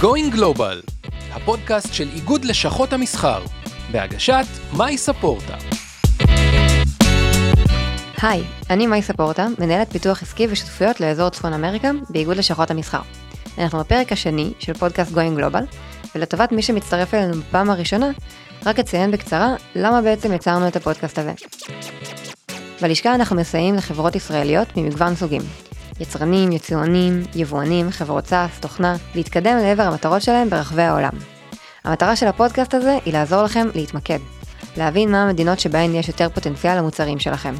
Going Global, הפודקאסט של איגוד לשכות המסחר, בהגשת מאי ספורטה. היי, אני מאי ספורטה, מנהלת פיתוח עסקי ושותפויות לאזור צפון אמריקה באיגוד לשכות המסחר. אנחנו בפרק השני של פודקאסט Going Global, ולטובת מי שמצטרף אלינו בפעם הראשונה, רק אציין בקצרה למה בעצם יצרנו את הפודקאסט הזה. בלשכה אנחנו מסייעים לחברות ישראליות ממגוון סוגים. יצרנים, יצואנים, יבואנים, חברות SaaS, תוכנה, להתקדם לעבר המטרות שלהם ברחבי העולם. המטרה של הפודקאסט הזה היא לעזור לכם להתמקד. להבין מה המדינות שבהן יש יותר פוטנציאל למוצרים שלכם.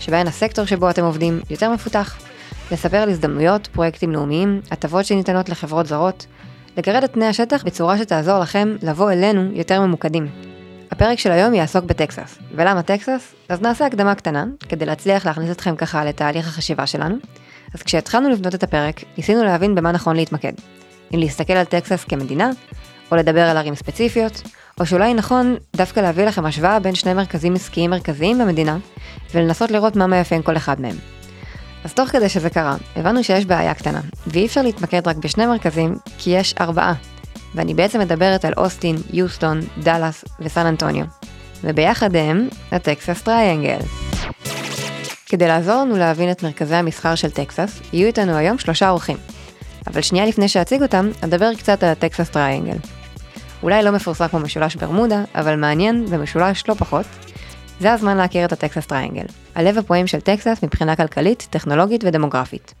שבהן הסקטור שבו אתם עובדים יותר מפותח. לספר על הזדמנויות, פרויקטים לאומיים, הטבות שניתנות לחברות זרות. לגרד את פני השטח בצורה שתעזור לכם לבוא אלינו יותר ממוקדים. הפרק של היום יעסוק בטקסס. ולמה טקסס? אז נעשה הקדמה קטנה, כדי להצליח להכניס אתכם ככה לתהליך החשיבה שלנו. אז כשהתחלנו לבנות את הפרק, ניסינו להבין במה נכון להתמקד. אם להסתכל על טקסס כמדינה, או לדבר על ערים ספציפיות, או שאולי נכון דווקא להביא לכם השוואה בין שני מרכזים עסקיים מרכזיים במדינה, ולנסות לראות מה מאפיין כל אחד מהם. אז תוך כדי שזה קרה, הבנו שיש בעיה קטנה, ואי אפשר להתמקד רק בשני מרכזים, כי יש ארבעה. ואני בעצם מדברת על אוסטין, יוסטון, דאלאס וסן אנטוניו. וביחד הם ה Texas Triangle. כדי לעזור לנו להבין את מרכזי המסחר של טקסס, יהיו איתנו היום שלושה אורחים. אבל שנייה לפני שאציג אותם, אדבר קצת על ה Texas Triangle. אולי לא מפורסם כמו משולש ברמודה, אבל מעניין ומשולש לא פחות. זה הזמן להכיר את ה Texas Triangle, הלב הפועם של טקסס מבחינה כלכלית, טכנולוגית ודמוגרפית.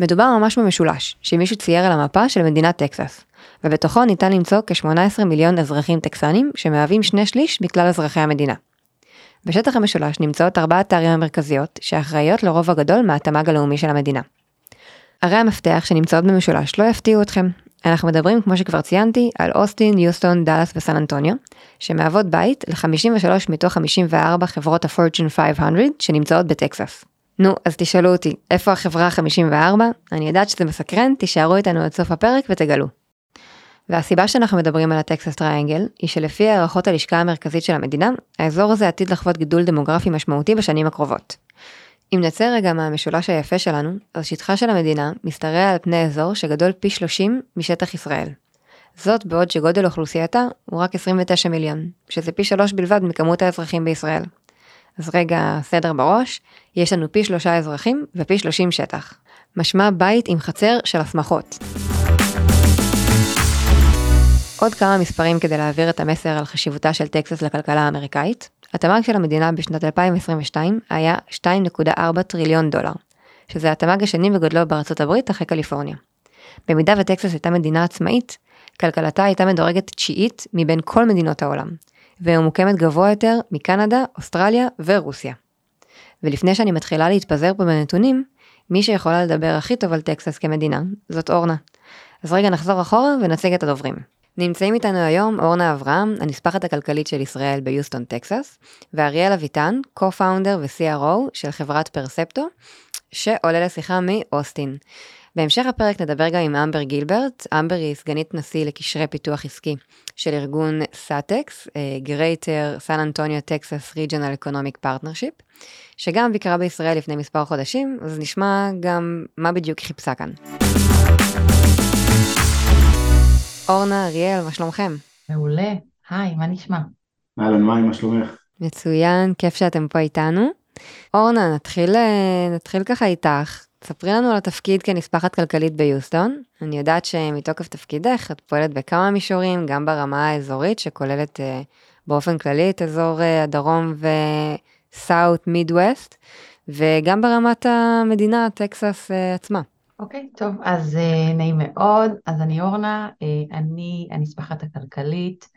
מדובר ממש במשולש, שמישהו צייר על המפה של מדינת טקסס, ובתוכו ניתן למצוא כ-18 מיליון אזרחים טקסנים, שמהווים שני שליש מכלל אזרחי המדינה. בשטח המשולש נמצאות ארבעת הערים המרכזיות, שאחראיות לרוב הגדול מהתמ"ג הלאומי של המדינה. ערי המפתח שנמצאות במשולש לא יפתיעו אתכם. אנחנו מדברים, כמו שכבר ציינתי, על אוסטין, יוסטון, דאלאס וסן אנטוניו, שמהוות בית ל-53 מתוך 54 חברות ה-Fortune 500 שנמצאות בטקסס. נו, אז תשאלו אותי, איפה החברה ה-54? אני יודעת שזה מסקרן, תישארו איתנו עד סוף הפרק ותגלו. והסיבה שאנחנו מדברים על ה Texas Triangle, היא שלפי הערכות הלשכה המרכזית של המדינה, האזור הזה עתיד לחוות גידול דמוגרפי משמעותי בשנים הקרובות. אם נצא רגע מהמשולש היפה שלנו, אז שטחה של המדינה משתרע על פני אזור שגדול פי 30 משטח ישראל. זאת בעוד שגודל אוכלוסייתה הוא רק 29 מיליון, שזה פי שלוש בלבד מכמות האזרחים בישראל. אז רגע, סדר בראש, יש לנו פי שלושה אזרחים ופי 30 שטח. משמע בית עם חצר של הסמכות. עוד כמה מספרים כדי להעביר את המסר על חשיבותה של טקסס לכלכלה האמריקאית. התמ"ג של המדינה בשנת 2022 היה 2.4 טריליון דולר, שזה התמ"ג השני בגודלו בארצות הברית אחרי קליפורניה. במידה וטקסס הייתה מדינה עצמאית, כלכלתה הייתה מדורגת תשיעית מבין כל מדינות העולם, וממוקמת גבוה יותר מקנדה, אוסטרליה ורוסיה. ולפני שאני מתחילה להתפזר פה בנתונים, מי שיכולה לדבר הכי טוב על טקסס כמדינה, זאת אורנה. אז רגע נחזור אחורה ונציג את הדוברים. נמצאים איתנו היום אורנה אברהם, הנספחת הכלכלית של ישראל ביוסטון, טקסס, ואריאל אביטן, co-founder ו-CRO של חברת פרספטו, שעולה לשיחה מאוסטין. בהמשך הפרק נדבר גם עם אמבר גילברט, אמבר היא סגנית נשיא לקשרי פיתוח עסקי של ארגון סאטקס, Greater San Antonio Texas Regional Economic Partnership, שגם ביקרה בישראל לפני מספר חודשים, אז נשמע גם מה בדיוק חיפשה כאן. אורנה, אריאל, מה שלומכם? מעולה. היי, מה נשמע? אהלן, מה, מה שלומך? מצוין, כיף שאתם פה איתנו. אורנה, נתחיל, אה, נתחיל ככה איתך. ספרי לנו על התפקיד כנספחת כלכלית ביוסטון. אני יודעת שמתוקף תפקידך את פועלת בכמה מישורים, גם ברמה האזורית שכוללת אה, באופן כללי את אזור אה, הדרום וסאוט מידווסט, וגם ברמת המדינה, טקסס עצמה. אוקיי, okay, טוב, אז uh, נעים מאוד. אז אני אורנה, uh, אני הנספחת הכלכלית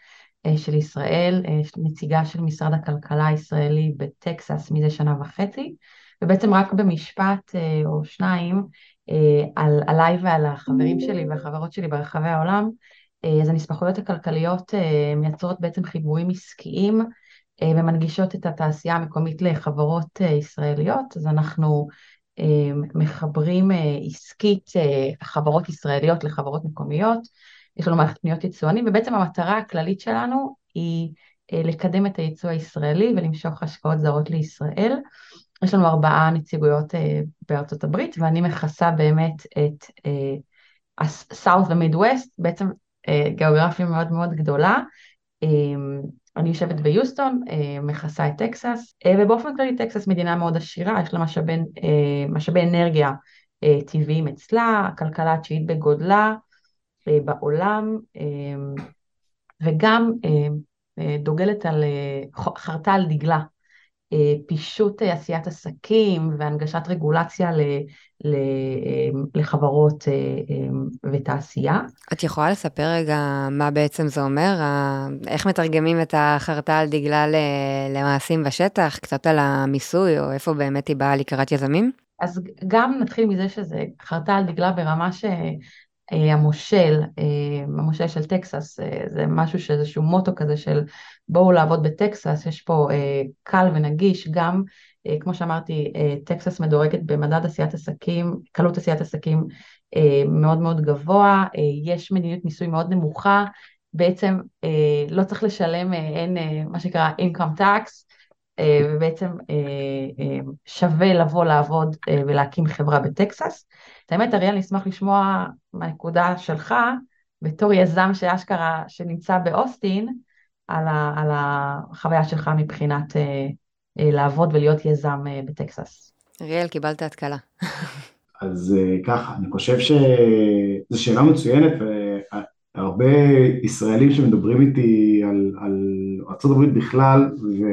uh, של ישראל, uh, נציגה של משרד הכלכלה הישראלי בטקסס מזה שנה וחצי, ובעצם רק במשפט uh, או שניים uh, על, עליי ועל החברים שלי והחברות שלי ברחבי העולם, uh, אז הנספחויות הכלכליות uh, מייצרות בעצם חיבורים עסקיים uh, ומנגישות את התעשייה המקומית לחברות uh, ישראליות, אז אנחנו מחברים אה, עסקית אה, חברות ישראליות לחברות מקומיות, יש לנו מערכת פניות יצואנים, ובעצם המטרה הכללית שלנו היא אה, לקדם את היצוא הישראלי ולמשוך השקעות זרות לישראל. יש לנו ארבעה נציגויות בארצות הברית, ואני מכסה באמת את ה South ו Midwest, בעצם גיאוגרפיה מאוד מאוד גדולה. אני יושבת ביוסטון, מכסה את טקסס, ובאופן כללי טקסס מדינה מאוד עשירה, יש לה משאבי, משאבי אנרגיה טבעיים אצלה, הכלכלה התשיעית בגודלה בעולם, וגם דוגלת על, חרתה על דגלה פישוט עשיית עסקים והנגשת רגולציה ל, ל, לחברות ותעשייה. את יכולה לספר רגע מה בעצם זה אומר? איך מתרגמים את החרטה על דגלה למעשים בשטח? קצת על המיסוי, או איפה באמת היא באה לקראת יזמים? אז גם נתחיל מזה שזה חרטה על דגלה ברמה ש... אה, המושל, אה, המושל של טקסס, אה, זה משהו שאיזשהו מוטו כזה של בואו לעבוד בטקסס, יש פה קל ונגיש, גם כמו שאמרתי, טקסס מדורגת במדד עשיית עסקים, קלות עשיית עסקים מאוד מאוד גבוה, יש מדיניות מיסוי מאוד נמוכה, בעצם לא צריך לשלם, אין מה שנקרא income tax, ובעצם שווה לבוא לעבוד ולהקים חברה בטקסס. את האמת, אריאל, אני אשמח לשמוע מהנקודה שלך, בתור יזם שאשכרה, שנמצא באוסטין, על, ה, על החוויה שלך מבחינת אה, אה, לעבוד ולהיות יזם אה, בטקסס. אריאל, קיבלת התקלה. אז אה, ככה, אני חושב שזו שאלה מצוינת, והרבה ישראלים שמדברים איתי על, על ארה"ב בכלל ו,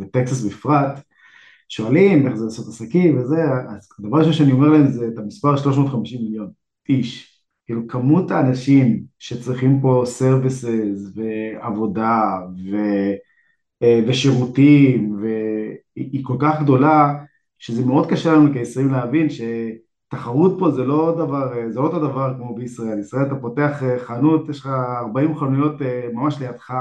וטקסס בפרט, שואלים איך זה לעשות עסקים וזה, אז הדבר ראשון שאני אומר להם זה את המספר 350 מיליון איש. כאילו כמות האנשים שצריכים פה סרוויסס ועבודה ו, אה, ושירותים והיא כל כך גדולה שזה מאוד קשה לנו כישראלים להבין שתחרות פה זה לא דבר, זה לא אותו דבר כמו בישראל, ישראל אתה פותח אה, חנות, יש לך 40 חנויות אה, ממש לידך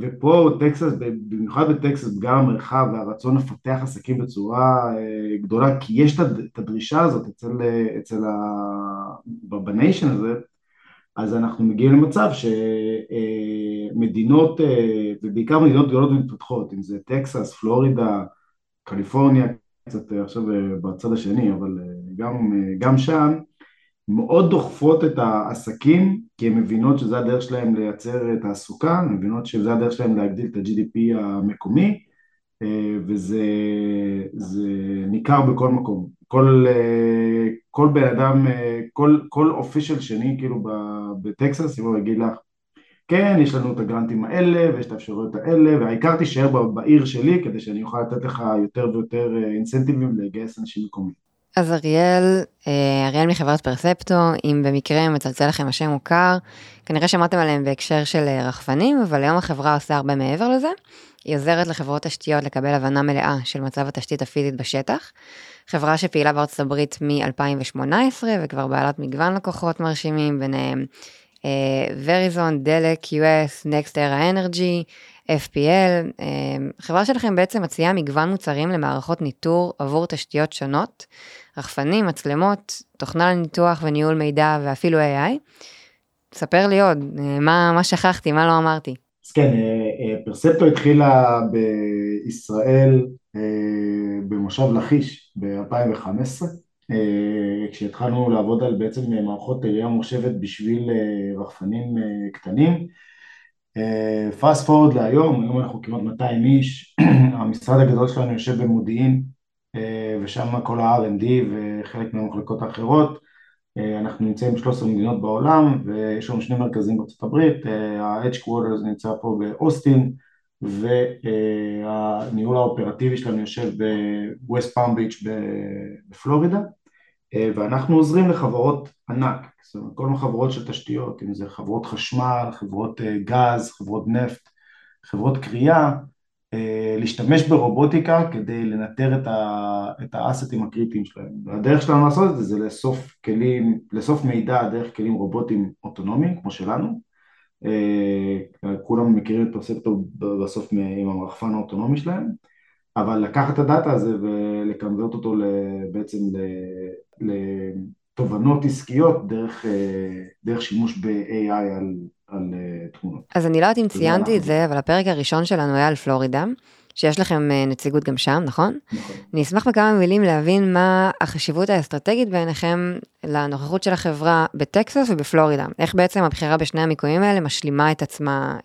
ופה טקסס, במיוחד בטקסס, גם המרחב והרצון לפתח עסקים בצורה אה, גדולה, כי יש את הדרישה הזאת אצל, אצל ה... בניישן הזה, אז אנחנו מגיעים למצב שמדינות, אה, ובעיקר מדינות גדולות ומתפתחות, אם זה טקסס, פלורידה, קליפורניה, קצת עכשיו בצד השני, אבל גם, גם שם, מאוד דוחפות את העסקים כי הן מבינות שזה הדרך שלהם לייצר תעסוקה, הן מבינות שזה הדרך שלהם להגדיל את ה-GDP המקומי אה, וזה ניכר בכל מקום. כל, אה, כל בן אדם, אה, כל, כל אופישל שני כאילו בטקסס, אם הוא יגיד לך כן, יש לנו את הגרנטים האלה ויש את האפשרויות האלה והעיקר תישאר בעיר שלי כדי שאני אוכל לתת לך יותר ויותר אינסנטיבים לגייס אנשים מקומיים. אז אריאל, אה, אריאל מחברת פרספטו, אם במקרה מצלצל לכם השם מוכר, כנראה שמעתם עליהם בהקשר של אה, רחפנים, אבל היום החברה עושה הרבה מעבר לזה. היא עוזרת לחברות תשתיות לקבל הבנה מלאה של מצב התשתית הפיזית בשטח. חברה שפעילה בארצות הברית מ-2018 וכבר בעלת מגוון לקוחות מרשימים, ביניהם וריזון, דלק, US, Next Era Energy, FPL. חברה שלכם בעצם מציעה מגוון מוצרים למערכות ניטור עבור תשתיות שונות. רחפנים, מצלמות, תוכנה לניתוח וניהול מידע ואפילו AI. ספר לי עוד, אה, מה, מה שכחתי, מה לא אמרתי. אז כן, אה, אה, פרספטו התחילה בישראל במושב לכיש ב-2015, כשהתחלנו לעבוד על בעצם מערכות ראייה מושבת בשביל רחפנים קטנים. פאסט פורד להיום, היום אנחנו כמעט 200 איש, המשרד הגדול שלנו יושב במודיעין, אה, ושם כל ה-R&D וחלק מהמחלקות האחרות. אה, אנחנו נמצאים ב-13 מדינות בעולם ויש לנו שני מרכזים בארצות הברית, אה, ה-Edge Quarters נמצא פה באוסטין והניהול האופרטיבי שלנו יושב ב-West Palm Beach בפלורידה ואנחנו עוזרים לחברות ענק, זאת אומרת כל מיני חברות של תשתיות, אם זה חברות חשמל, חברות גז, חברות נפט, חברות קריאה אה, להשתמש ברובוטיקה כדי לנטר את האסטים הקריטיים שלהם. והדרך שלנו לעשות את זה זה לאסוף כלים, לאסוף מידע דרך כלים רובוטיים אוטונומיים כמו שלנו. אה, כולם מכירים את פרספטור בסוף עם המרחפן האוטונומי שלהם, אבל לקחת את הדאטה הזה ולקנברט אותו בעצם לתובנות עסקיות דרך, אה, דרך שימוש ב-AI על, על uh, תמונות. אז אני לא יודעת אם ציינתי את זה, אבל הפרק הראשון שלנו היה על פלורידה. שיש לכם נציגות גם שם, נכון? נכון. אני אשמח בכמה מילים להבין מה החשיבות האסטרטגית בעיניכם לנוכחות של החברה בטקסס ובפלורידה. איך בעצם הבחירה בשני המיקומים האלה משלימה את עצמה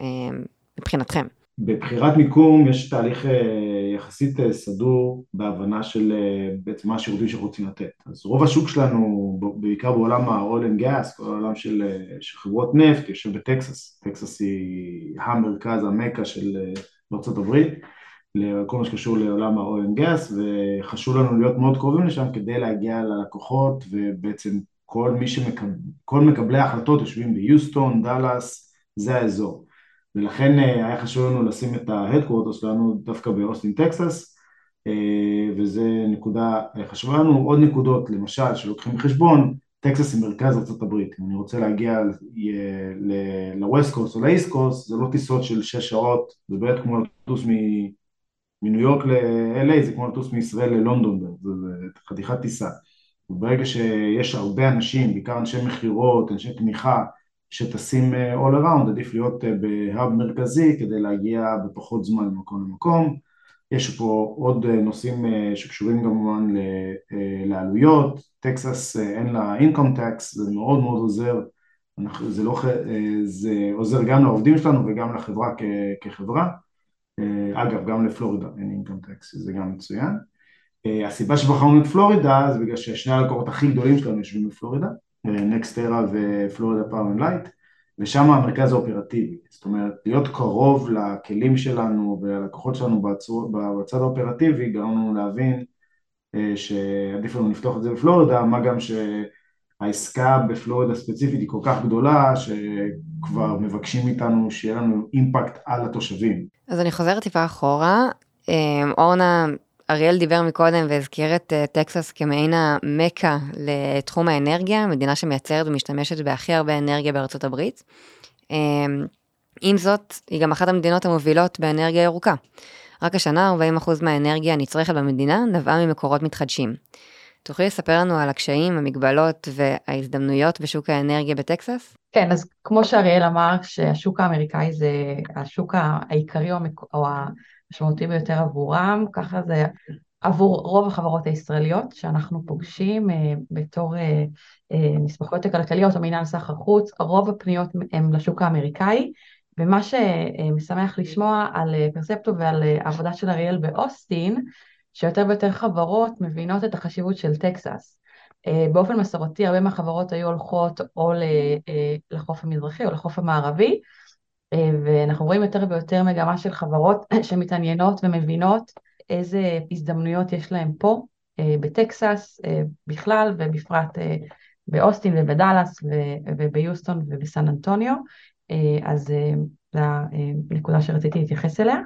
מבחינתכם? בבחירת מיקום יש תהליך אה, יחסית אה, סדור בהבנה של אה, בעצם מה השירותים שאנחנו רוצים לתת. אז רוב השוק שלנו, בעיקר בעולם ה-all and gas, כל העולם של, של חברות נפט, יושב בטקסס. טקסס היא המרכז, המקה של ארצות הברית, לכל מה שקשור לעולם ה- oil and gas, וחשוב לנו להיות מאוד קרובים לשם כדי להגיע ללקוחות, ובעצם כל מי שמקבל, כל מקבלי ההחלטות יושבים ביוסטון, דאלאס, זה האזור. ולכן אה, היה חשוב לנו לשים את ה headquarter שלנו דווקא באוסטין טקסס אה, וזה נקודה אה, חשובה לנו. עוד נקודות למשל שלוקחים בחשבון, טקסס היא מרכז ארה"ב, אם אני רוצה להגיע ל-West Coast או ל-East Coast זה לא טיסות של שש שעות, זה באמת כמו לטוס מניו יורק ל-LA, זה כמו לטוס מישראל ללונדון, זה חתיכת טיסה. וברגע שיש הרבה אנשים, בעיקר אנשי מכירות, אנשי תמיכה, שטסים אה, all around, עדיף להיות אה, בהאב מרכזי כדי להגיע בפחות זמן ממקום למקום. יש פה עוד אה, נושאים שקשורים כמובן לעלויות, טקסס אין לה income tax, זה מאוד מאוד עוזר, זה, לא, זה עוזר גם לעובדים שלנו וגם לחברה כחברה. אגב, גם לפלורידה אין income tax, זה גם מצוין. הסיבה שבחרנו את פלורידה זה בגלל ששני הלקוחות הכי גדולים שלנו יושבים בפלורידה, נקסטרה ו Florida Power and Light ושם המרכז האופרטיבי, זאת אומרת להיות קרוב לכלים שלנו וללקוחות שלנו בצד האופרטיבי גרם לנו להבין אה, שעדיף לנו לפתוח את זה בפלורידה, מה גם שהעסקה בפלורידה ספציפית היא כל כך גדולה שכבר מבקשים מאיתנו שיהיה לנו אימפקט על התושבים. אז אני חוזרת טיפה אחורה, אה, אורנה אריאל דיבר מקודם והזכיר את uh, טקסס כמעין המכה לתחום האנרגיה, מדינה שמייצרת ומשתמשת בהכי הרבה אנרגיה בארצות הברית. Um, עם זאת, היא גם אחת המדינות המובילות באנרגיה ירוקה. רק השנה 40% מהאנרגיה הנצרכת במדינה נבעה ממקורות מתחדשים. תוכלי לספר לנו על הקשיים, המגבלות וההזדמנויות בשוק האנרגיה בטקסס? כן, אז כמו שאריאל אמר, שהשוק האמריקאי זה השוק העיקרי או, המשמעותי ביותר עבורם, ככה זה עבור רוב החברות הישראליות שאנחנו פוגשים אה, בתור אה, אה, נספחויות הכלכליות או מינהל סחר חוץ, רוב הפניות הן לשוק האמריקאי, ומה שמשמח לשמוע על פרספטו ועל העבודה של אריאל באוסטין, שיותר ויותר חברות מבינות את החשיבות של טקסס. באופן מסורתי הרבה מהחברות היו הולכות או לחוף המזרחי או לחוף המערבי, ואנחנו רואים יותר ויותר מגמה של חברות שמתעניינות ומבינות איזה הזדמנויות יש להם פה אה, בטקסס אה, בכלל ובפרט אה, באוסטין ובדאלאס וביוסטון ובסן אנטוניו, אז זו הנקודה שרציתי להתייחס אליה.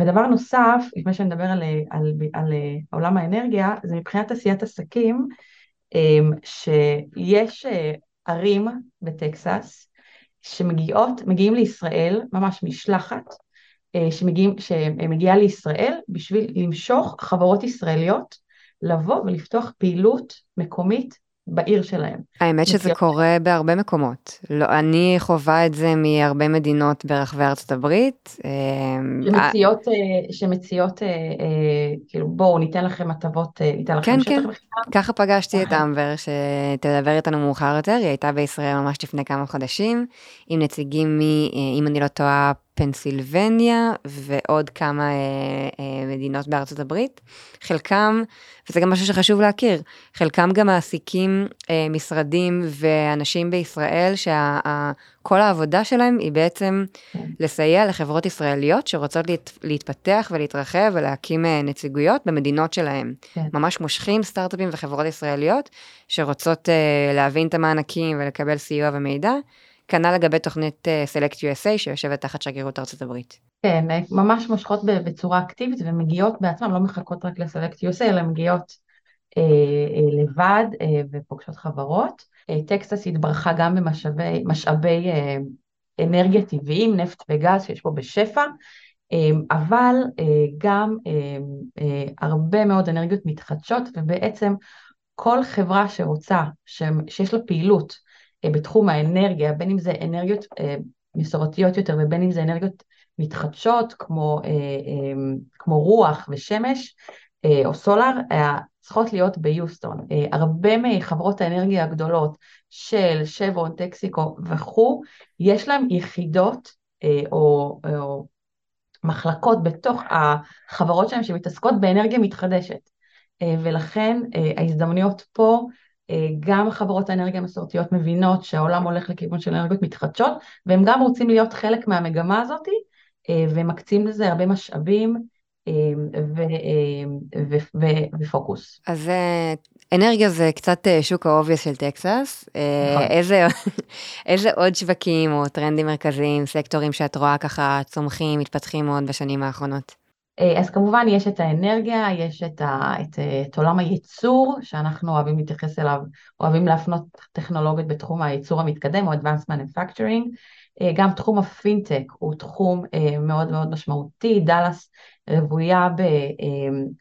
ודבר נוסף, לפני שנדבר על, על, על עולם האנרגיה, זה מבחינת עשיית עסקים, שיש ערים בטקסס שמגיעות, מגיעים לישראל, ממש משלחת, אה, שמגיעים, שמגיעה לישראל בשביל למשוך חברות ישראליות לבוא ולפתוח פעילות מקומית בעיר שלהם. האמת שזה מציאות... קורה בהרבה מקומות. לא, אני חווה את זה מהרבה מדינות ברחבי ארצות הברית. אמ, שמציעות, אה, שמציעות, אה, אה, כאילו בואו ניתן לכם הטבות, ניתן לכם כן, שטח כן. בכלל. ככה פגשתי את אמבר שתדבר איתנו מאוחר יותר, היא הייתה בישראל ממש לפני כמה חודשים, עם נציגים מ, אם אני לא טועה, פנסילבניה ועוד כמה אה, אה, מדינות בארצות הברית. חלקם, וזה גם משהו שחשוב להכיר, חלקם גם מעסיקים אה, משרדים ואנשים בישראל שכל העבודה שלהם היא בעצם לסייע לחברות ישראליות שרוצות להת, להתפתח ולהתרחב ולהקים אה, נציגויות במדינות שלהם. כן. ממש מושכים סטארט-אפים וחברות ישראליות שרוצות אה, להבין את המענקים ולקבל סיוע ומידע. כנ"ל לגבי תוכנית סלקט uh, USA שיושבת תחת שגרירות ארצות הברית. כן, אה, ממש מושכות בצורה אקטיבית ומגיעות בעצמן, לא מחכות רק לסלקט USA, אלא מגיעות אה, אה, לבד אה, ופוגשות חברות. אה, טקסס התברכה גם במשאבי אה, אנרגיה טבעיים, נפט וגז שיש פה בשפע, אה, אבל אה, גם אה, אה, הרבה מאוד אנרגיות מתחדשות, ובעצם כל חברה שרוצה, שיש לה פעילות, אה, בתחום האנרגיה, בין אם זה אנרגיות אה, מסורתיות יותר ובין אם זה אנרגיות מתחדשות כמו, כמו רוח ושמש או סולר צריכות להיות ביוסטון. הרבה מחברות האנרגיה הגדולות של שברון, טקסיקו וכו', יש להם יחידות או, או מחלקות בתוך החברות שלהם שמתעסקות באנרגיה מתחדשת. ולכן ההזדמנויות פה אה, גם חברות האנרגיה המסורתיות מבינות שהעולם הולך לכיוון של אנרגיות מתחדשות, והם גם רוצים להיות חלק מהמגמה הזאת, אה, ומקצים לזה הרבה משאבים אה, ו, ו, ו, ופוקוס. אז אנרגיה זה קצת שוק ה obvious של טקסס. נכון. איזה, איזה עוד שווקים או טרנדים מרכזיים, סקטורים שאת רואה ככה צומחים, מתפתחים מאוד בשנים האחרונות? אה, אז כמובן יש את האנרגיה, יש את, ה, את, את עולם הייצור, שאנחנו אוהבים להתייחס אליו, אוהבים להפנות טכנולוגיות בתחום הייצור המתקדם, או Advanced Manufacturing. אה, גם תחום הפינטק הוא תחום אה, מאוד מאוד משמעותי, דאלאס רוויה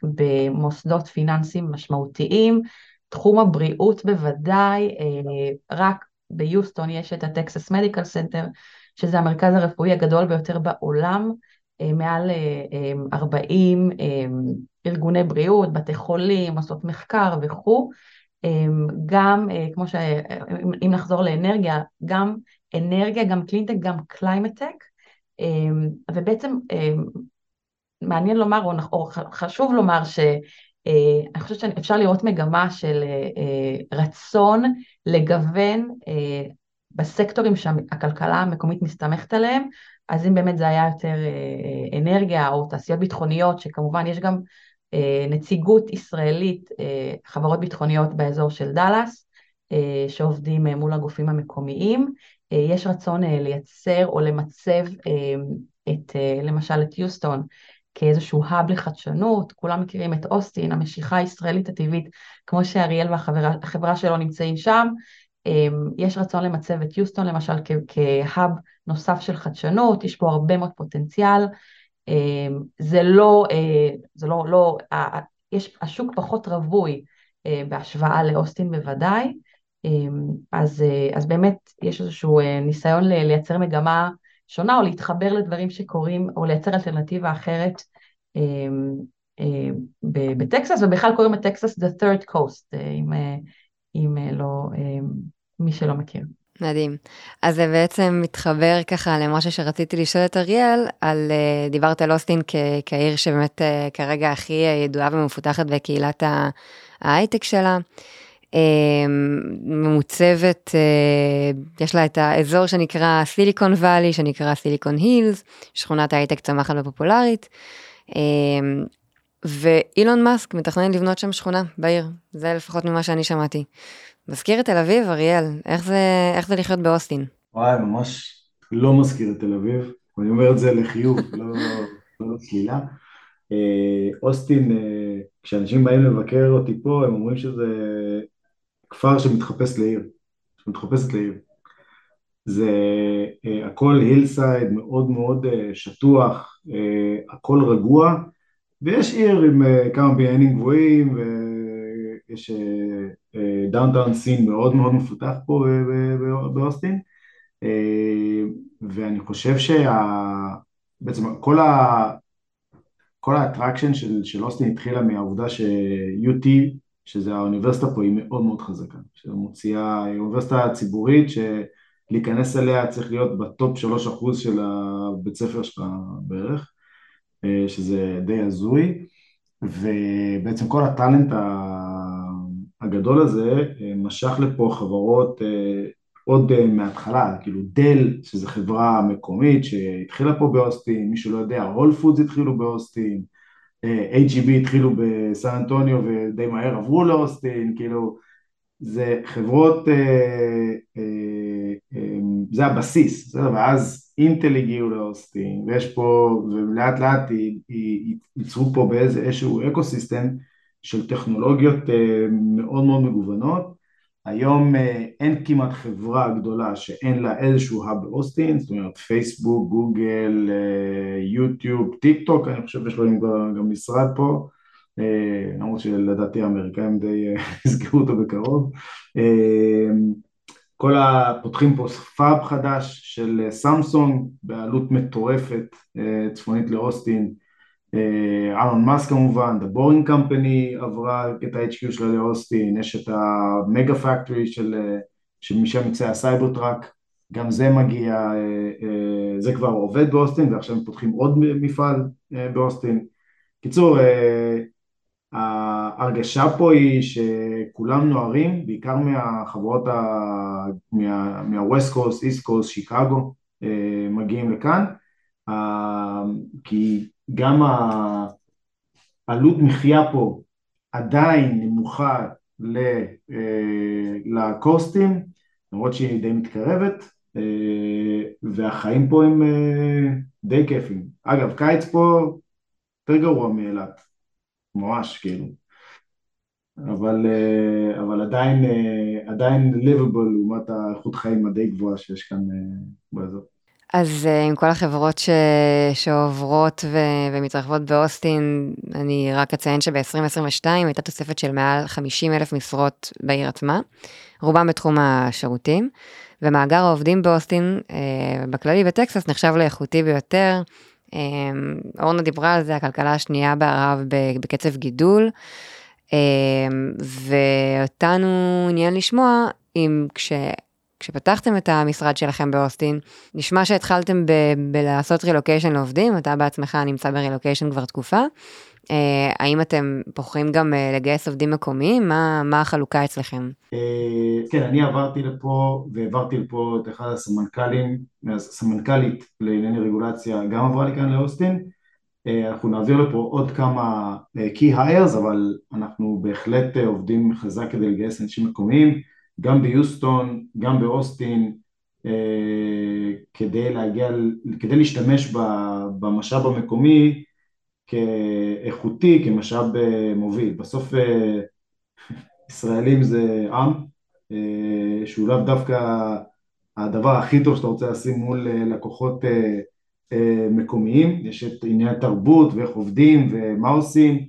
במוסדות פיננסיים משמעותיים, תחום הבריאות בוודאי, רק ביוסטון יש את ה Texas Medical Center, שזה המרכז הרפואי הגדול ביותר בעולם, אה, מעל 40 אה, אה, ארגוני בריאות, בתי חולים, עושות מחקר וכו', גם, כמו ש... אם נחזור לאנרגיה, גם אנרגיה, גם קלינטק, גם climate tech, ובעצם מעניין לומר, או חשוב לומר, שאני חושבת שאפשר לראות מגמה של רצון לגוון בסקטורים שהכלכלה המקומית מסתמכת עליהם, אז אם באמת זה היה יותר אה, אנרגיה או תעשיות ביטחוניות, שכמובן יש גם אה, נציגות ישראלית, אה, חברות ביטחוניות באזור של דאלאס, שעובדים מול הגופים המקומיים, יש רצון לייצר או למצב את, למשל את יוסטון כאיזשהו האב לחדשנות, כולם מכירים את אוסטין, המשיכה הישראלית הטבעית, כמו שאריאל והחברה שלו נמצאים שם, יש רצון למצב את יוסטון למשל כהאב נוסף של חדשנות, יש פה הרבה מאוד פוטנציאל, אמ, זה לא, אה, זה לא, לא, יש, השוק פחות רווי אה, בהשוואה לאוסטין בוודאי, אמ, אז, אה, אז באמת יש איזשהו ניסיון לייצר מגמה שונה או להתחבר לדברים שקורים או לייצר אלטרנטיבה אחרת בטקסס, ובכלל קוראים לטקסס The Third Coast, אם, אם לא, מי שלא מכיר. מדהים. אז זה בעצם מתחבר ככה למשהו שרציתי לשאול את אריאל, על, אה, דיברת על אוסטין כ, כעיר שבאמת אה, כרגע הכי ידועה ומפותחת בקהילת ההייטק שלה. ממוצבת, יש לה את האזור שנקרא סיליקון וואלי, שנקרא סיליקון הילס, שכונת ההייטק צמחת ופופולרית. ואילון מאסק מתכנן לבנות שם שכונה בעיר, זה לפחות ממה שאני שמעתי. מזכיר את תל אביב, אריאל, איך זה, איך זה לחיות באוסטין? וואי, ממש לא מזכיר את תל אביב, אני אומר את זה לחיוב, לא, לא לשלילה. אה, אוסטין, אה, כשאנשים באים לבקר אותי פה, הם אומרים שזה כפר שמתחפש לעיר, שמתחפשת לעיר. זה אה, הכל הילסייד מאוד מאוד שטוח, הכל רגוע, ויש עיר עם כמה בניינים גבוהים, ויש downtown scene מאוד מאוד מפותח פה באוסטין אה, ואני חושב שבעצם כל ה... כל ה attraction של, של אוסטין התחילה מהעובדה ש-UT, שזה האוניברסיטה פה, היא מאוד מאוד חזקה. שמוציאה, היא אוניברסיטה ציבורית שלהיכנס אליה צריך להיות ב top 3% של הבית ספר שלך בערך, אה, שזה די הזוי, ובעצם כל הטאלנט הגדול הזה אה, משך לפה חברות אה, עוד אה, מההתחלה, כאילו דל, שזו חברה מקומית שהתחילה פה באוסטין, מי שלא יודע, הול פודס התחילו באוסטין, H.E.B התחילו בסן אנטוניו ודי מהר עברו לאוסטין, כאילו זה חברות, זה הבסיס, בסדר? ואז אינטל הגיעו לאוסטין, ויש פה, ולאט לאט ייצרו פה באיזה איזשהו ecosystem של טכנולוגיות אה, מאוד מאוד מגוונות. היום אה, אין כמעט חברה גדולה שאין לה איזשהו hub באוסטין, זאת אומרת פייסבוק, גוגל, אה, יוטיוב, טיק טוק, אני חושב שיש להם גם משרד פה, למרות שלדעתי האמריקאים די יסגרו אותו בקרוב. כל ה... פותחים פה fab חדש של סמסונג בעלות מטורפת צפונית לאוסטין, אילון מאסק כמובן, The Boring Company עברה את ה-HQ שלה לאוסטין, יש את ה mega factory של, של משם יצא ה Cybertruck, גם זה מגיע, זה כבר עובד באוסטין ועכשיו הם פותחים עוד מפעל באוסטין. קיצור, ההרגשה פה היא שכולם נוערים, בעיקר מהחברות, מה-West Coast, East Coast, שיקגו, מגיעים לכאן, כי גם העלות מחיה פה עדיין נמוכה לקוסטים, למרות שהיא די מתקרבת, והחיים פה הם די כיפים. אגב, קיץ פה יותר גרוע מאילת. ממש כאילו, אבל, אה, אבל עדיין, אה, עדיין ליבבל לעומת האיכות חיים הדי גבוהה שיש כאן אה, באזור. אז עם כל החברות ש... שעוברות ו... ומתרחבות באוסטין, אני רק אציין שב-2022 הייתה תוספת של מעל 50 אלף משרות בעיר עצמה, רובם בתחום השירותים, ומאגר העובדים באוסטין, בכללי בטקסס, נחשב לאיכותי ביותר, אמ, אורנה דיברה על זה, הכלכלה השנייה בערב בקצב גידול, ואותנו עניין לשמוע אם כש... כשפתחתם את המשרד שלכם באוסטין, נשמע שהתחלתם ב- בלעשות רילוקיישן לעובדים, אתה בעצמך נמצא ברילוקיישן כבר תקופה. Uh, האם אתם בוחרים גם uh, לגייס עובדים מקומיים? מה, מה החלוקה אצלכם? Uh, כן, אני עברתי לפה והעברתי לפה את אחד הסמנכ"לים, הסמנכ"לית לענייני רגולציה, גם עברה לי כאן לאוסטין. Uh, אנחנו נעביר לפה עוד כמה uh, key hires, אבל אנחנו בהחלט uh, עובדים חזק כדי לגייס אנשים מקומיים, גם ביוסטון, גם באוסטין, כדי להגיע, כדי להשתמש במשאב המקומי כאיכותי, כמשאב אה, מוביל. בסוף אה, ישראלים זה עם, אה, שהוא לאו דווקא הדבר הכי טוב שאתה רוצה לשים מול לקוחות מקומיים, יש את עניין תרבות ואיך עובדים ומה עושים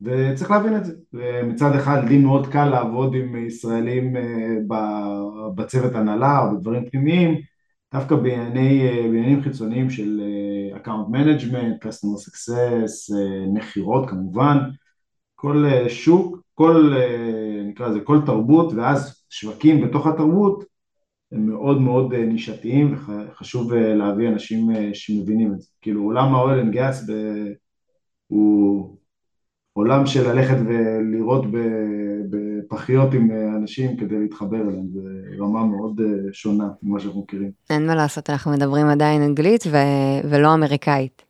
וצריך להבין את זה, ומצד אחד לי מאוד קל לעבוד עם ישראלים בצוות הנהלה או בדברים פנימיים דווקא בענייני, בעניינים חיצוניים של אה, account management, customer אה, מכירות כמובן, כל אה, שוק, כל, נקרא לזה, כל תרבות ואז שווקים בתוך התרבות הם מאוד מאוד נישתיים וחשוב להביא אנשים שמבינים את זה. כאילו עולם ה-oil and gas הוא עולם של ללכת ולראות בפחיות עם אנשים כדי להתחבר אליהם, זה רמה מאוד אה, שונה ממה שאנחנו מכירים. אין מה לעשות, אנחנו מדברים עדיין אנגלית ו- ולא אמריקאית.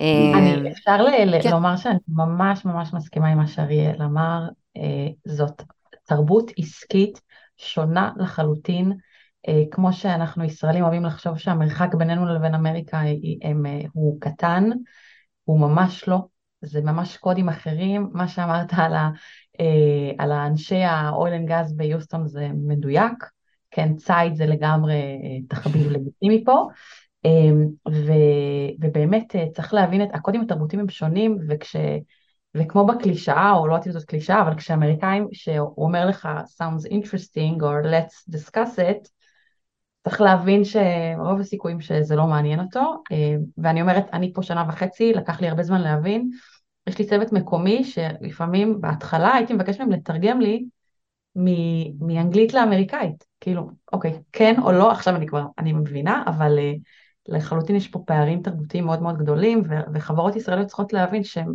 אני, אפשר ל- כן. לומר שאני ממש ממש מסכימה עם מה שאריאל אמר, אה, זאת תרבות עסקית שונה לחלוטין. אה, כמו שאנחנו ישראלים אוהבים לחשוב שהמרחק בינינו לבין אמריקה הם, הוא קטן, הוא ממש לא. זה ממש קודים אחרים, מה שאמרת על, ה, אה, על האנשי ה-oil and gas ביוסטון זה מדויק, כן, ציד זה לגמרי אה, תחביב לגיטימי פה, אה, ו, ובאמת אה, צריך להבין את הקודים התרבותיים הם שונים, וכש... וכמו בקלישאה, או לא יודעת אם זאת קלישאה, אבל כשאמריקאים, שהוא אומר לך sounds interesting, or let's discuss it, צריך להבין שרוב הסיכויים שזה לא מעניין אותו, אה, ואני אומרת, אני פה שנה וחצי, לקח לי הרבה זמן להבין, יש לי צוות מקומי שלפעמים בהתחלה הייתי מבקש מהם לתרגם לי מ- מאנגלית לאמריקאית, כאילו, אוקיי, כן או לא, עכשיו אני כבר, אני מבינה, אבל uh, לחלוטין יש פה פערים תרבותיים מאוד מאוד גדולים, ו- וחברות ישראליות צריכות להבין שהם,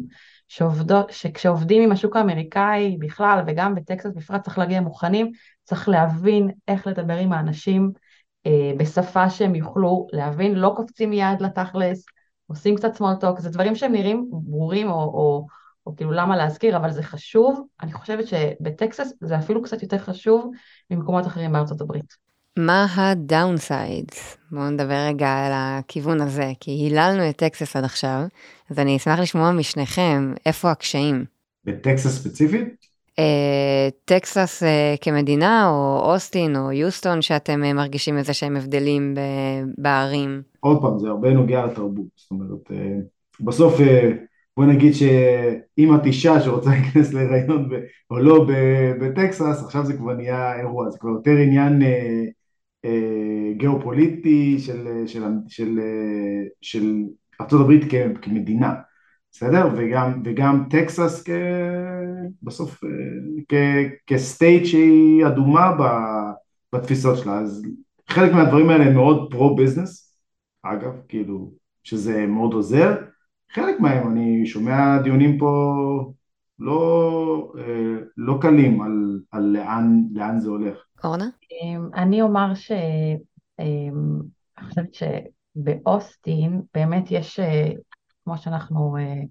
שעובדות, שכשעובדים עם השוק האמריקאי בכלל, וגם בטקסס בפרט, צריך להגיע מוכנים, צריך להבין איך לדבר עם האנשים אה, בשפה שהם יוכלו להבין, לא קופצים מיד לתכלס, עושים קצת small talk, זה דברים שהם נראים ברורים או, או, או כאילו למה להזכיר, אבל זה חשוב, אני חושבת שבטקסס זה אפילו קצת יותר חשוב ממקומות אחרים בארצות הברית. מה ה downsides? בואו נדבר רגע על הכיוון הזה, כי היללנו את טקסס עד עכשיו, אז אני אשמח לשמוע משניכם איפה הקשיים. בטקסס ספציפית? אה, טקסס אה, כמדינה, או אוסטין, או יוסטון, שאתם אה, מרגישים איזה שהם הבדלים בערים? עוד פעם, זה הרבה נוגע לתרבות. זאת אומרת, בסוף בוא נגיד שאם את אישה שרוצה להיכנס להיריון או לא בטקסס, עכשיו זה כבר נהיה אירוע, זה כבר יותר עניין גיאופוליטי של, של, של, של ארה"ב כמדינה, בסדר? וגם, וגם טקסס כ... בסוף כ, כ state שהיא אדומה בתפיסות שלה, אז חלק מהדברים האלה הם מאוד pro-business, אגב, כאילו, שזה מאוד עוזר, חלק מהם, אני שומע דיונים פה לא, לא קלים על, על לאן, לאן זה הולך. אורנה? אמ, אני אומר ש... אמ, אני חושבת שבאוסטין באמת יש, אה, כמו שאנחנו אה,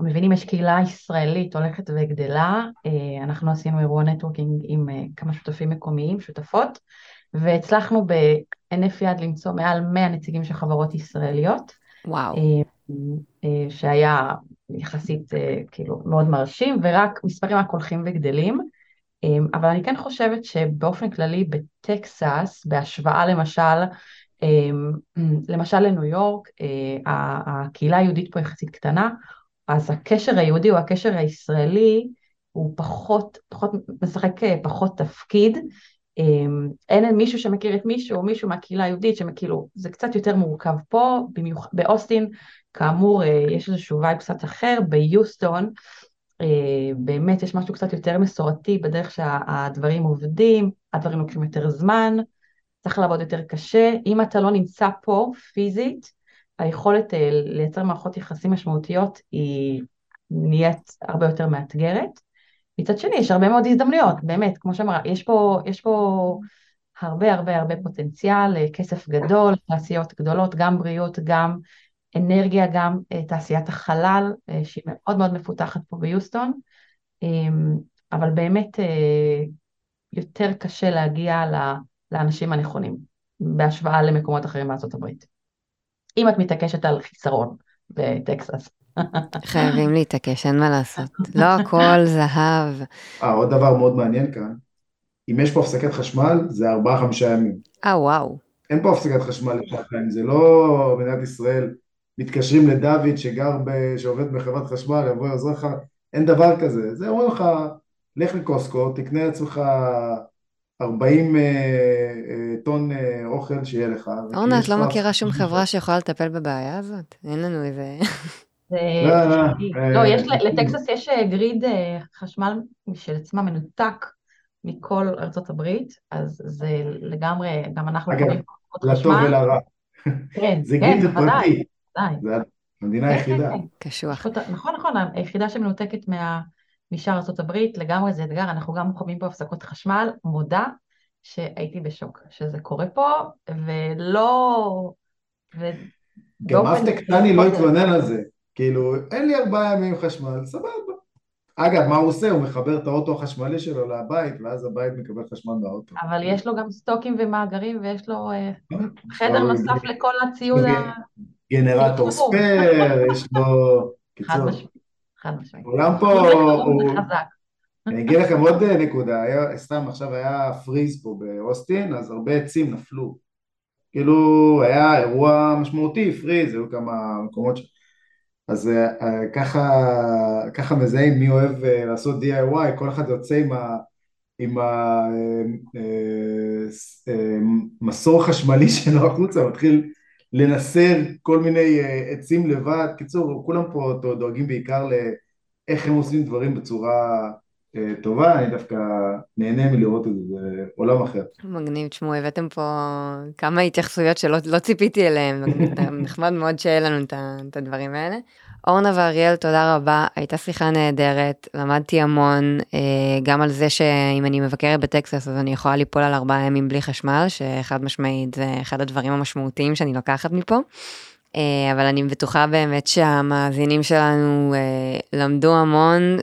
מבינים, יש קהילה ישראלית הולכת וגדלה. אה, אנחנו עשינו אירוע נטוורקינג עם כמה שותפים מקומיים, שותפות, והצלחנו בהינף יד למצוא מעל 100 נציגים של חברות ישראליות. וואו. שהיה יחסית כאילו מאוד מרשים, ורק מספרים רק הולכים וגדלים. אבל אני כן חושבת שבאופן כללי בטקסס, בהשוואה למשל, למשל לניו יורק, אה, הקהילה היהודית פה יחסית קטנה, אז הקשר היהודי או הקשר הישראלי הוא פחות, פחות משחק אה, פחות תפקיד. אמ, אין מישהו שמכיר את מישהו או מישהו מהקהילה היהודית שכאילו זה קצת יותר מורכב פה, במיוחד באוסטין כאמור אה, יש איזשהו vibe קצת אחר, ביוסטון באמת יש משהו קצת יותר מסורתי בדרך שהדברים עובדים, הדברים לוקחים יותר זמן, צריך לעבוד יותר קשה. אם אתה לא נמצא פה פיזית, היכולת אה, לייצר מערכות יחסים משמעותיות היא נהיית הרבה יותר מאתגרת. מצד שני, יש הרבה מאוד הזדמנויות, באמת, כמו שאמרה, יש יש פה הרבה הרבה הרבה פוטנציאל, אה, כסף גדול, תעשיות גדולות, גם בריאות, גם אנרגיה גם אה, תעשיית החלל, שהיא מאוד מאוד מפותחת פה ביוסטון, אמ, אבל באמת יותר קשה להגיע לאנשים הנכונים, בהשוואה למקומות אחרים בארצות הברית. אם את מתעקשת על חיסרון בטקסס. חייבים להתעקש, אין מה לעשות. לא הכל זהב. אה, עוד דבר מאוד מעניין כאן, אם יש פה הפסקת חשמל, זה ארבעה-חמישה ימים. אה, וואו. אין פה הפסקת חשמל לשעתיים, זה לא מדינת ישראל מתקשרים לדוד שגר, ב, שעובד בחברת חשמל, יבוא יעזור לך, אין דבר כזה. זה אומרים לך, לך לקוסקו, תקנה לעצמך 40 אה, אה, טון אה, אוכל שיהיה לך. אורנה, את לא מכירה שום חברה שיכולה לטפל בבעיה הזאת? אין לנו איזה... לא, לא, לא, יש, לטקסס יש גריד חשמל של עצמה מנותק מכל ארצות הברית, אז זה לגמרי, גם אנחנו אגב, לטוב ולרע. כן, זה כן, גריד פרטי. זה המדינה כן, היחידה. כן, כן. קשוח. נכון, נכון, היחידה שמנותקת מה... משאר ארה"ב, לגמרי זה אתגר, אנחנו גם חווים פה הפסקות חשמל, מודה שהייתי בשוק שזה קורה פה, ולא... ו... גם אף טקטני לא התלונן על זה, כאילו, אין לי ארבעה ימים חשמל, סבבה. אגב, מה הוא עושה? הוא מחבר את האוטו החשמלי שלו לבית, ואז הבית מקבל חשמל מהאוטו. אבל יש לו גם סטוקים ומאגרים, ויש לו אה, אה, חדר נוסף לכל הציוד ה... גנרטור ספייר, יש לו... משמעית, חד משמעית. עולם פה הוא... אני אגיד לכם עוד נקודה, היה, סתם עכשיו היה פריז פה באוסטין, אז הרבה עצים נפלו. כאילו היה אירוע משמעותי, פריז, היו כמה מקומות ש... אז uh, ככה, ככה מזהים מי אוהב לעשות DIY, כל אחד יוצא עם, ה, עם המסור חשמלי שלו החוצה, מתחיל לנסר כל מיני uh, עצים לבד, קיצור, כולם פה דואגים בעיקר לאיך הם עושים דברים בצורה uh, טובה, אני דווקא נהנה מלראות את זה, זה עולם אחר. מגניב, תשמעו, הבאתם פה כמה התייחסויות שלא לא ציפיתי אליהם, נחמד מאוד שיהיה לנו את הדברים האלה. אורנה ואריאל, תודה רבה, הייתה שיחה נהדרת, למדתי המון, אה, גם על זה שאם אני מבקרת בטקסס אז אני יכולה ליפול על ארבעה ימים בלי חשמל, שחד משמעית זה אחד הדברים המשמעותיים שאני לוקחת מפה. אה, אבל אני בטוחה באמת שהמאזינים שלנו אה, למדו המון,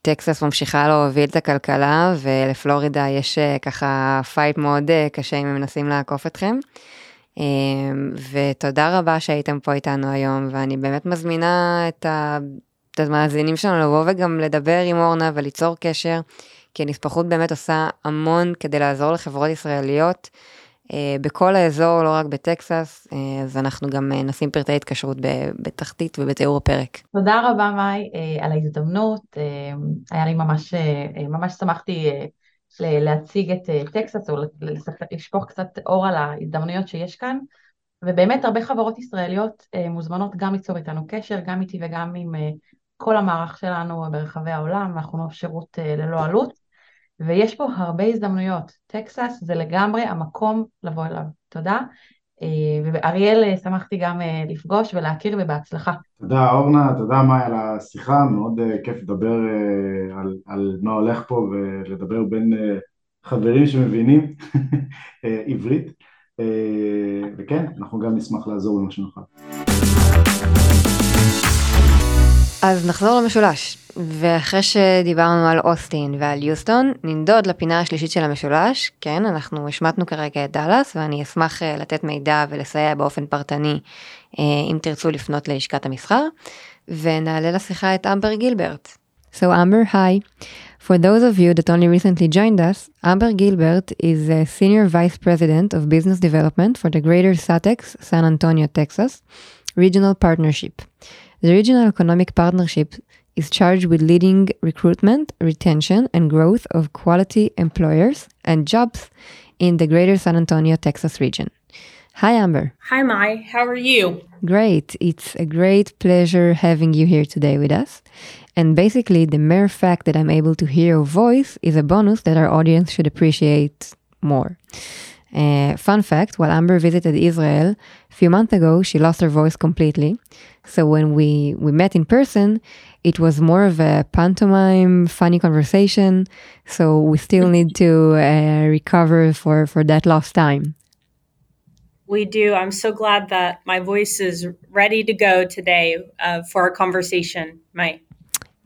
ושטקסס ממשיכה להוביל את הכלכלה, ולפלורידה יש ככה fight מאוד קשה אם הם מנסים לעקוף אתכם. אמ, ותודה רבה שהייתם פה איתנו היום, ואני באמת מזמינה את, המאזינים שלנו לבוא וגם לדבר עם אורנה וליצור קשר, כי הנספחות באמת עושה המון כדי לעזור לחברות ישראליות אה, בכל האזור, לא רק בטקסס, אה, אז אנחנו גם אה, נשים פרטי התקשרות בתחתית ובתיאור הפרק. תודה רבה, מאי, על ההזדמנות. היה לי ממש, ממש שמחתי להציג את טקסס או לשפוך קצת אור על ההזדמנויות שיש כאן. ובאמת הרבה חברות ישראליות מוזמנות גם ליצור איתנו קשר, גם איתי וגם עם כל המערך שלנו ברחבי העולם, אנחנו שירות ללא עלות, ויש פה הרבה הזדמנויות. טקסס זה לגמרי המקום לבוא אליו. תודה. ואריאל, שמחתי גם לפגוש ולהכיר ובהצלחה. תודה אורנה, תודה מאי על השיחה, מאוד כיף לדבר על, על מה הולך פה ולדבר בין חברים שמבינים עברית, וכן, אנחנו גם נשמח לעזור במה שנוכל. אז נחזור למשולש, ואחרי שדיברנו על אוסטין ועל יוסטון, ננדוד לפינה השלישית של המשולש, כן, אנחנו השמטנו כרגע את דאלאס, ואני אשמח לתת מידע ולסייע באופן פרטני אם תרצו לפנות ללשכת המסחר, ונעלה לשיחה את אמבר גילברט. So Amber, hi. For those of you that only recently joined us, Amber Gilbert is a Senior Vice President of Business Development for the Greater Satex, San Antonio, Texas, Regional Partnership. The Regional Economic Partnership is charged with leading recruitment, retention, and growth of quality employers and jobs in the greater San Antonio, Texas region. Hi, Amber. Hi, Mai. How are you? Great. It's a great pleasure having you here today with us. And basically, the mere fact that I'm able to hear your voice is a bonus that our audience should appreciate more. Uh, fun fact while Amber visited Israel a few months ago, she lost her voice completely. So when we, we met in person, it was more of a pantomime, funny conversation. So we still need to uh, recover for, for that lost time. We do. I'm so glad that my voice is ready to go today uh, for our conversation, Mike.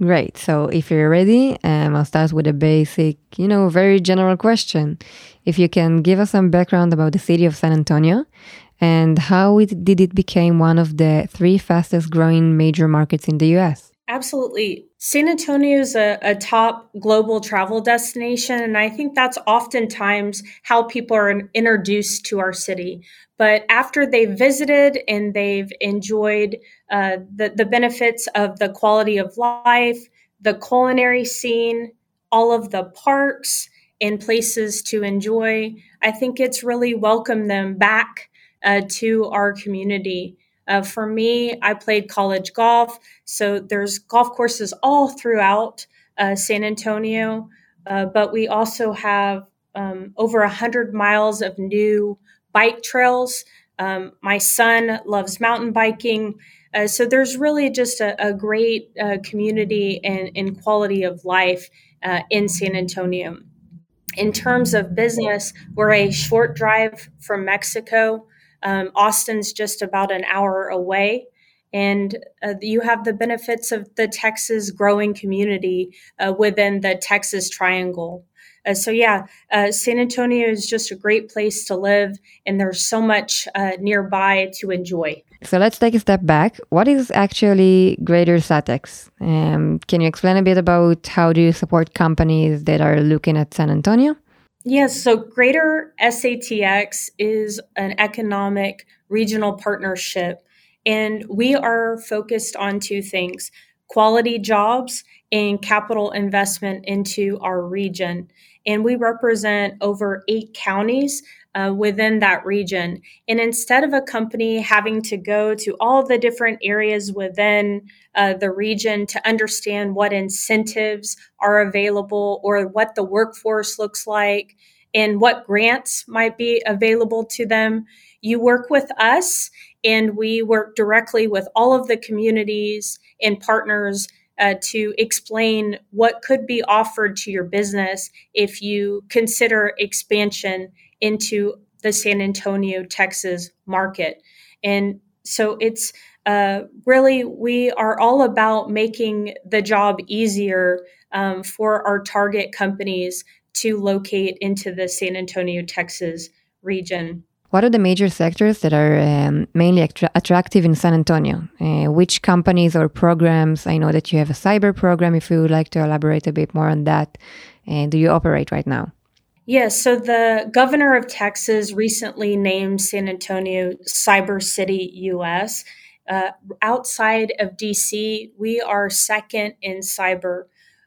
Great. So if you're ready, um, I'll start with a basic, you know, very general question. If you can give us some background about the city of San Antonio and how it, did it become one of the three fastest growing major markets in the US? Absolutely. San Antonio is a, a, top global travel destination, and I think that's oftentimes how people are introduced to our city. But after they've visited and they've enjoyed uh, the, the benefits of the quality of life, the culinary scene, all of the parks and places to enjoy, I think it's really welcomed them back uh, to our community. Uh, for me, I played college golf, so there's golf courses all throughout uh, San Antonio, uh, but we also have um, over 100 miles of new bike trails. Um, my son loves mountain biking. Uh, so there's really just a, a great uh, community and, and, quality of life uh, in San Antonio. In terms of business, we're a short drive from Mexico. Um, Austin's just about an hour away. And uh, you have the benefits of the Texas growing community uh, within the Texas Triangle. Uh, so, yeah, uh, San Antonio is just a great place to live, and there's so much uh, nearby to enjoy. So, let's take a step back. What is actually Greater SATEX? Um, can you explain a bit about how do you support companies that are looking at San Antonio? Yes, so Greater SATX is an economic regional partnership, and we are focused on two things quality jobs and capital investment into our region. And we represent over eight counties uh, within that region. And instead of a company having to go to all the different areas within uh, the region to understand what incentives are available or what the workforce looks like and what grants might be available to them, you work with us and we work directly with all of the communities and partners uh, to explain what could be offered to your business if you consider expansion into the San Antonio, Texas market. And so it's uh, really, we are all about making the job easier um, for our target companies to locate into the San Antonio, Texas region. What are the major sectors that are um, mainly attra- attractive in San Antonio? Uh, which companies or programs? I know that you have a cyber program. If you would like to elaborate a bit more on that, uh, do you operate right now? Yes, so the governor of Texas recently named San Antonio Cyber City US. Uh, outside of DC, we are second in cyber.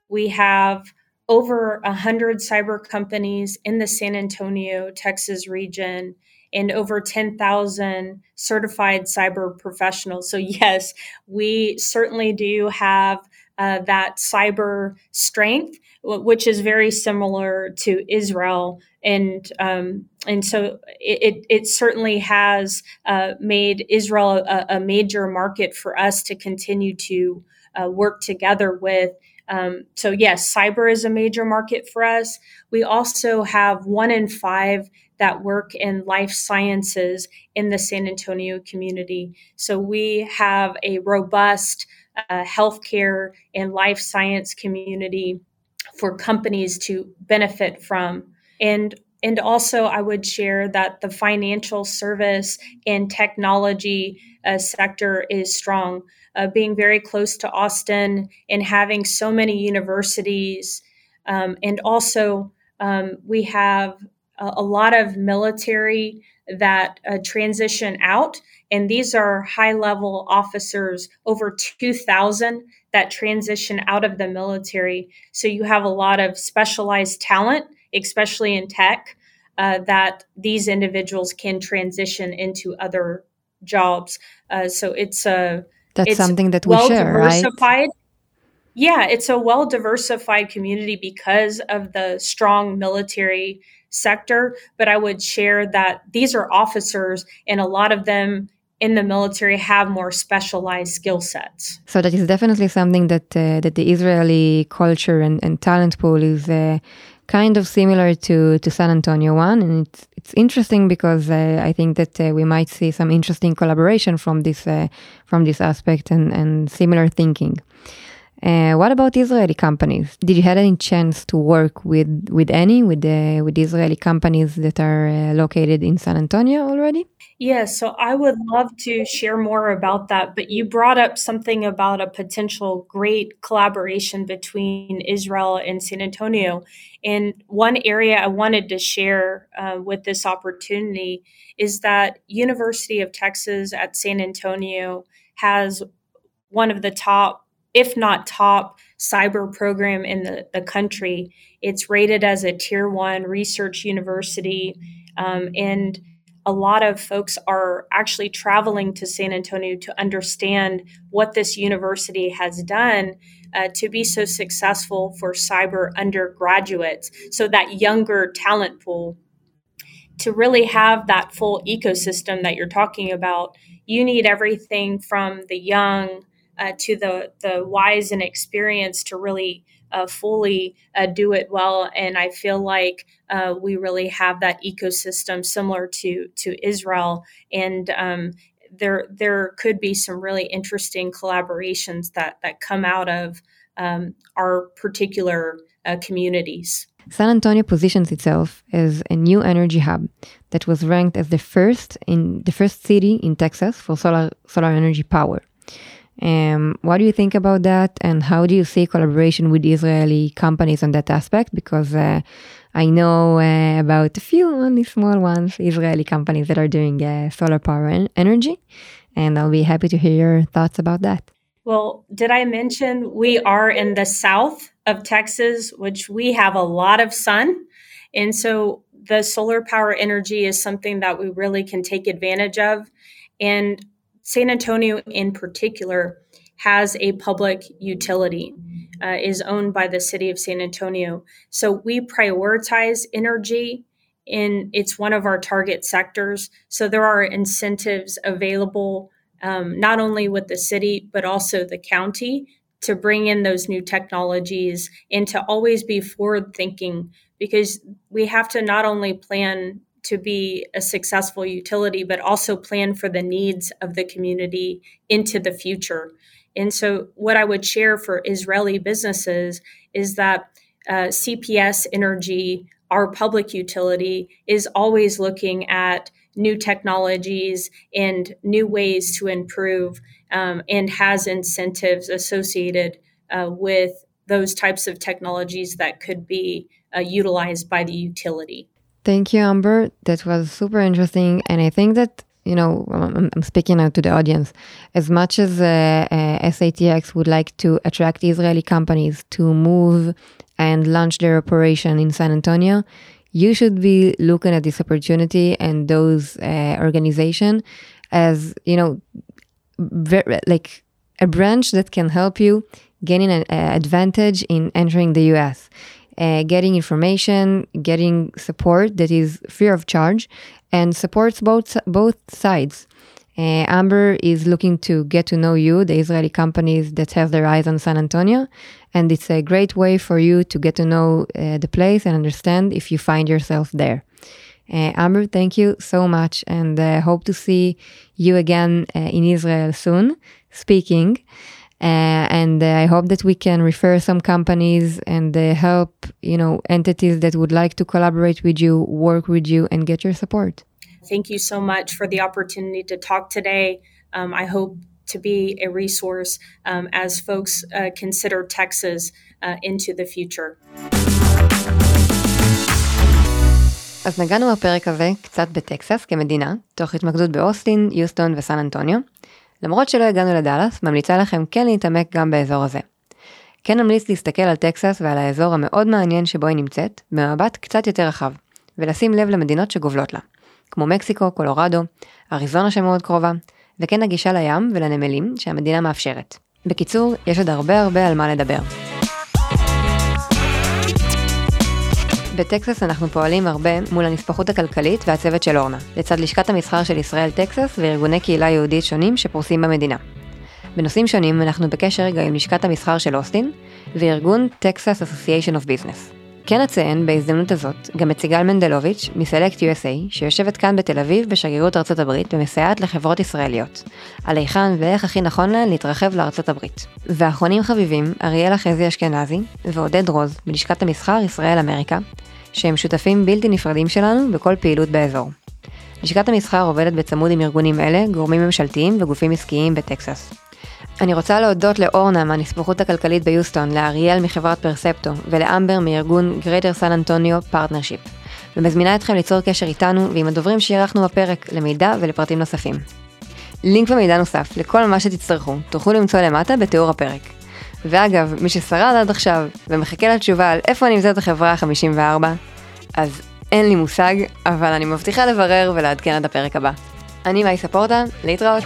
We have over 100 cyber companies in the San Antonio, Texas region and over 10,000 certified cyber professionals. So, yes, we certainly do have uh, that cyber strength, which is very similar to Israel. And um, and so it, it certainly has uh, made Israel a, a, major market for us to continue to uh, work together with. Um, so yes, cyber is a major market for us. We also have one in five that work in life sciences in the San Antonio community. So we have a robust uh, healthcare and life science community for companies to benefit from. And and also, I would share that the financial service and technology uh, sector is strong. Uh, being very close to Austin and having so many universities, um, and also um, we have a, a lot of military that uh, transition out. And these are high level officers, over 2,000 that transition out of the military. So you have a lot of specialized talent, especially in tech, uh, that these individuals can transition into other jobs. Uh, so it's a that's it's something that we well share, right? Yeah, it's a well diversified community because of the strong military sector, but I would share that these are officers and a lot of them in the military have more specialized skill sets. So that is definitely something that uh, that the Israeli culture and, and talent pool is uh, kind of similar to to San Antonio one, and it's it's interesting because uh, I think that uh, we might see some interesting collaboration from this uh, from this aspect and and similar thinking. Uh, what about Israeli companies? Did you have any chance to work with with any with with Israeli companies that are located in San Antonio already? Yeah, so I would love to share more about that. But you brought up something about a potential great collaboration between Israel and San Antonio. And one area I wanted to share uh, with this opportunity is that University of Texas at San Antonio has one of the top if not top cyber program in the, the country. It's rated as a tier one research university. Um, and a lot of folks are actually traveling to San Antonio to understand what this university has done uh, to be so successful for cyber undergraduates. So, that younger talent pool, to really have that full ecosystem that you're talking about, you need everything from the young uh, to the the wise and experienced to really uh, fully uh, do it well. And I feel like uh, we really have that ecosystem similar to to Israel, and um, there there could be some really interesting collaborations that that come out of um, our particular uh, communities. San Antonio positions itself as a new energy hub that was ranked as the first in the first city in Texas for solar solar energy power. Um, what do you think about that, and how do you see collaboration with Israeli companies on that aspect? Because uh, I know uh, about a few only small ones, Israeli companies that are doing uh, solar power en- energy, and I'll be happy to hear your thoughts about that. Well, did I mention we are in the south of Texas, which we have a lot of sun, and so the solar power energy is something that we really can take advantage of. And San Antonio, in particular, has a public utility, uh, is owned by the city of San Antonio. So we prioritize energy in it's one of our target sectors. So there are incentives available um, not only with the city but also the county to bring in those new technologies and to always be forward thinking because we have to not only plan to be a successful utility, but also plan for the needs of the community into the future. And so, what I would share for Israeli businesses is that uh, CPS Energy, our public utility, is always looking at new technologies and new ways to improve um, and has incentives associated uh, with those types of technologies that could be uh, utilized by the utility. Thank you, Amber. That was super interesting. And I think that, you know, I'm, speaking out to the audience. As much as uh, uh, SATX would like to attract Israeli companies to move and launch their operation in San Antonio, you should be looking at this opportunity and those uh, organization as you know, very, like a branch that can help you gaining an uh, advantage in entering the US. Uh, getting information, getting support that is free of charge, and supports both both sides. Uh, Amber is looking to get to know you, the Israeli companies that have their eyes on San Antonio, and it's a great way for you to get to know uh, the place and understand if you find yourself there. Uh, Amber, thank you so much, and uh, hope to see you again uh, in Israel soon, speaking. Uh, and I hope that we can refer some companies and help, you know, entities that would like to collaborate with you, work with you, and get your support. Thank you so much for the opportunity to talk today. Um, I hope to be a resource um, as folks uh, consider Texas uh, into the future. אז נגענו בפרק הזה קצת בטקסס כמדינה, תוך התמקדות באוסטין, יוסטון וסן אנטוניו. למרות שלא הגענו לדאלאס, ממליצה לכם כן להתעמק גם באזור הזה. כן נמליץ להסתכל על טקסס ועל האזור המאוד מעניין שבו היא נמצאת, במבט קצת יותר רחב, ולשים לב למדינות שגובלות לה. כמו מקסיקו, קולורדו, אריזונה שמאוד קרובה, וכן הגישה לים ולנמלים שהמדינה מאפשרת. בקיצור, יש עוד הרבה הרבה על מה לדבר. בטקסס אנחנו פועלים הרבה מול הנספחות הכלכלית והצוות של אורנה, לצד לשכת המסחר של ישראל טקסס וארגוני קהילה יהודית שונים שפורסים במדינה. בנושאים שונים אנחנו בקשר גם עם לשכת המסחר של אוסטין וארגון Texas Association of Business. כן אציין בהזדמנות הזאת גם את סיגל מנדלוביץ' מסלקט USA, שיושבת כאן בתל אביב בשגרירות ארצות הברית ומסייעת לחברות ישראליות, על היכן ואיך הכי נכון להן להתרחב לארצות הברית. ואחרונים חביבים, אריאלה חזי אשכנזי ועודד רוז מלשכת המסחר ישראל אמריקה, שהם שותפים בלתי נפרדים שלנו בכל פעילות באזור. לשכת המסחר עובדת בצמוד עם ארגונים אלה, גורמים ממשלתיים וגופים עסקיים בטקסס. אני רוצה להודות לאורנה מהנספחות הכלכלית ביוסטון, לאריאל מחברת פרספטו ולאמבר מארגון Greater San Antonio Partnership, ומזמינה אתכם ליצור קשר איתנו ועם הדוברים שאירחנו בפרק למידע ולפרטים נוספים. לינק ומידע נוסף לכל מה שתצטרכו תוכלו למצוא למטה בתיאור הפרק. ואגב, מי ששרד עד עכשיו ומחכה לתשובה על איפה נמצאת החברה ה-54, אז אין לי מושג, אבל אני מבטיחה לברר ולעדכן עד הפרק הבא. אני מייסה פורטה, להתראות.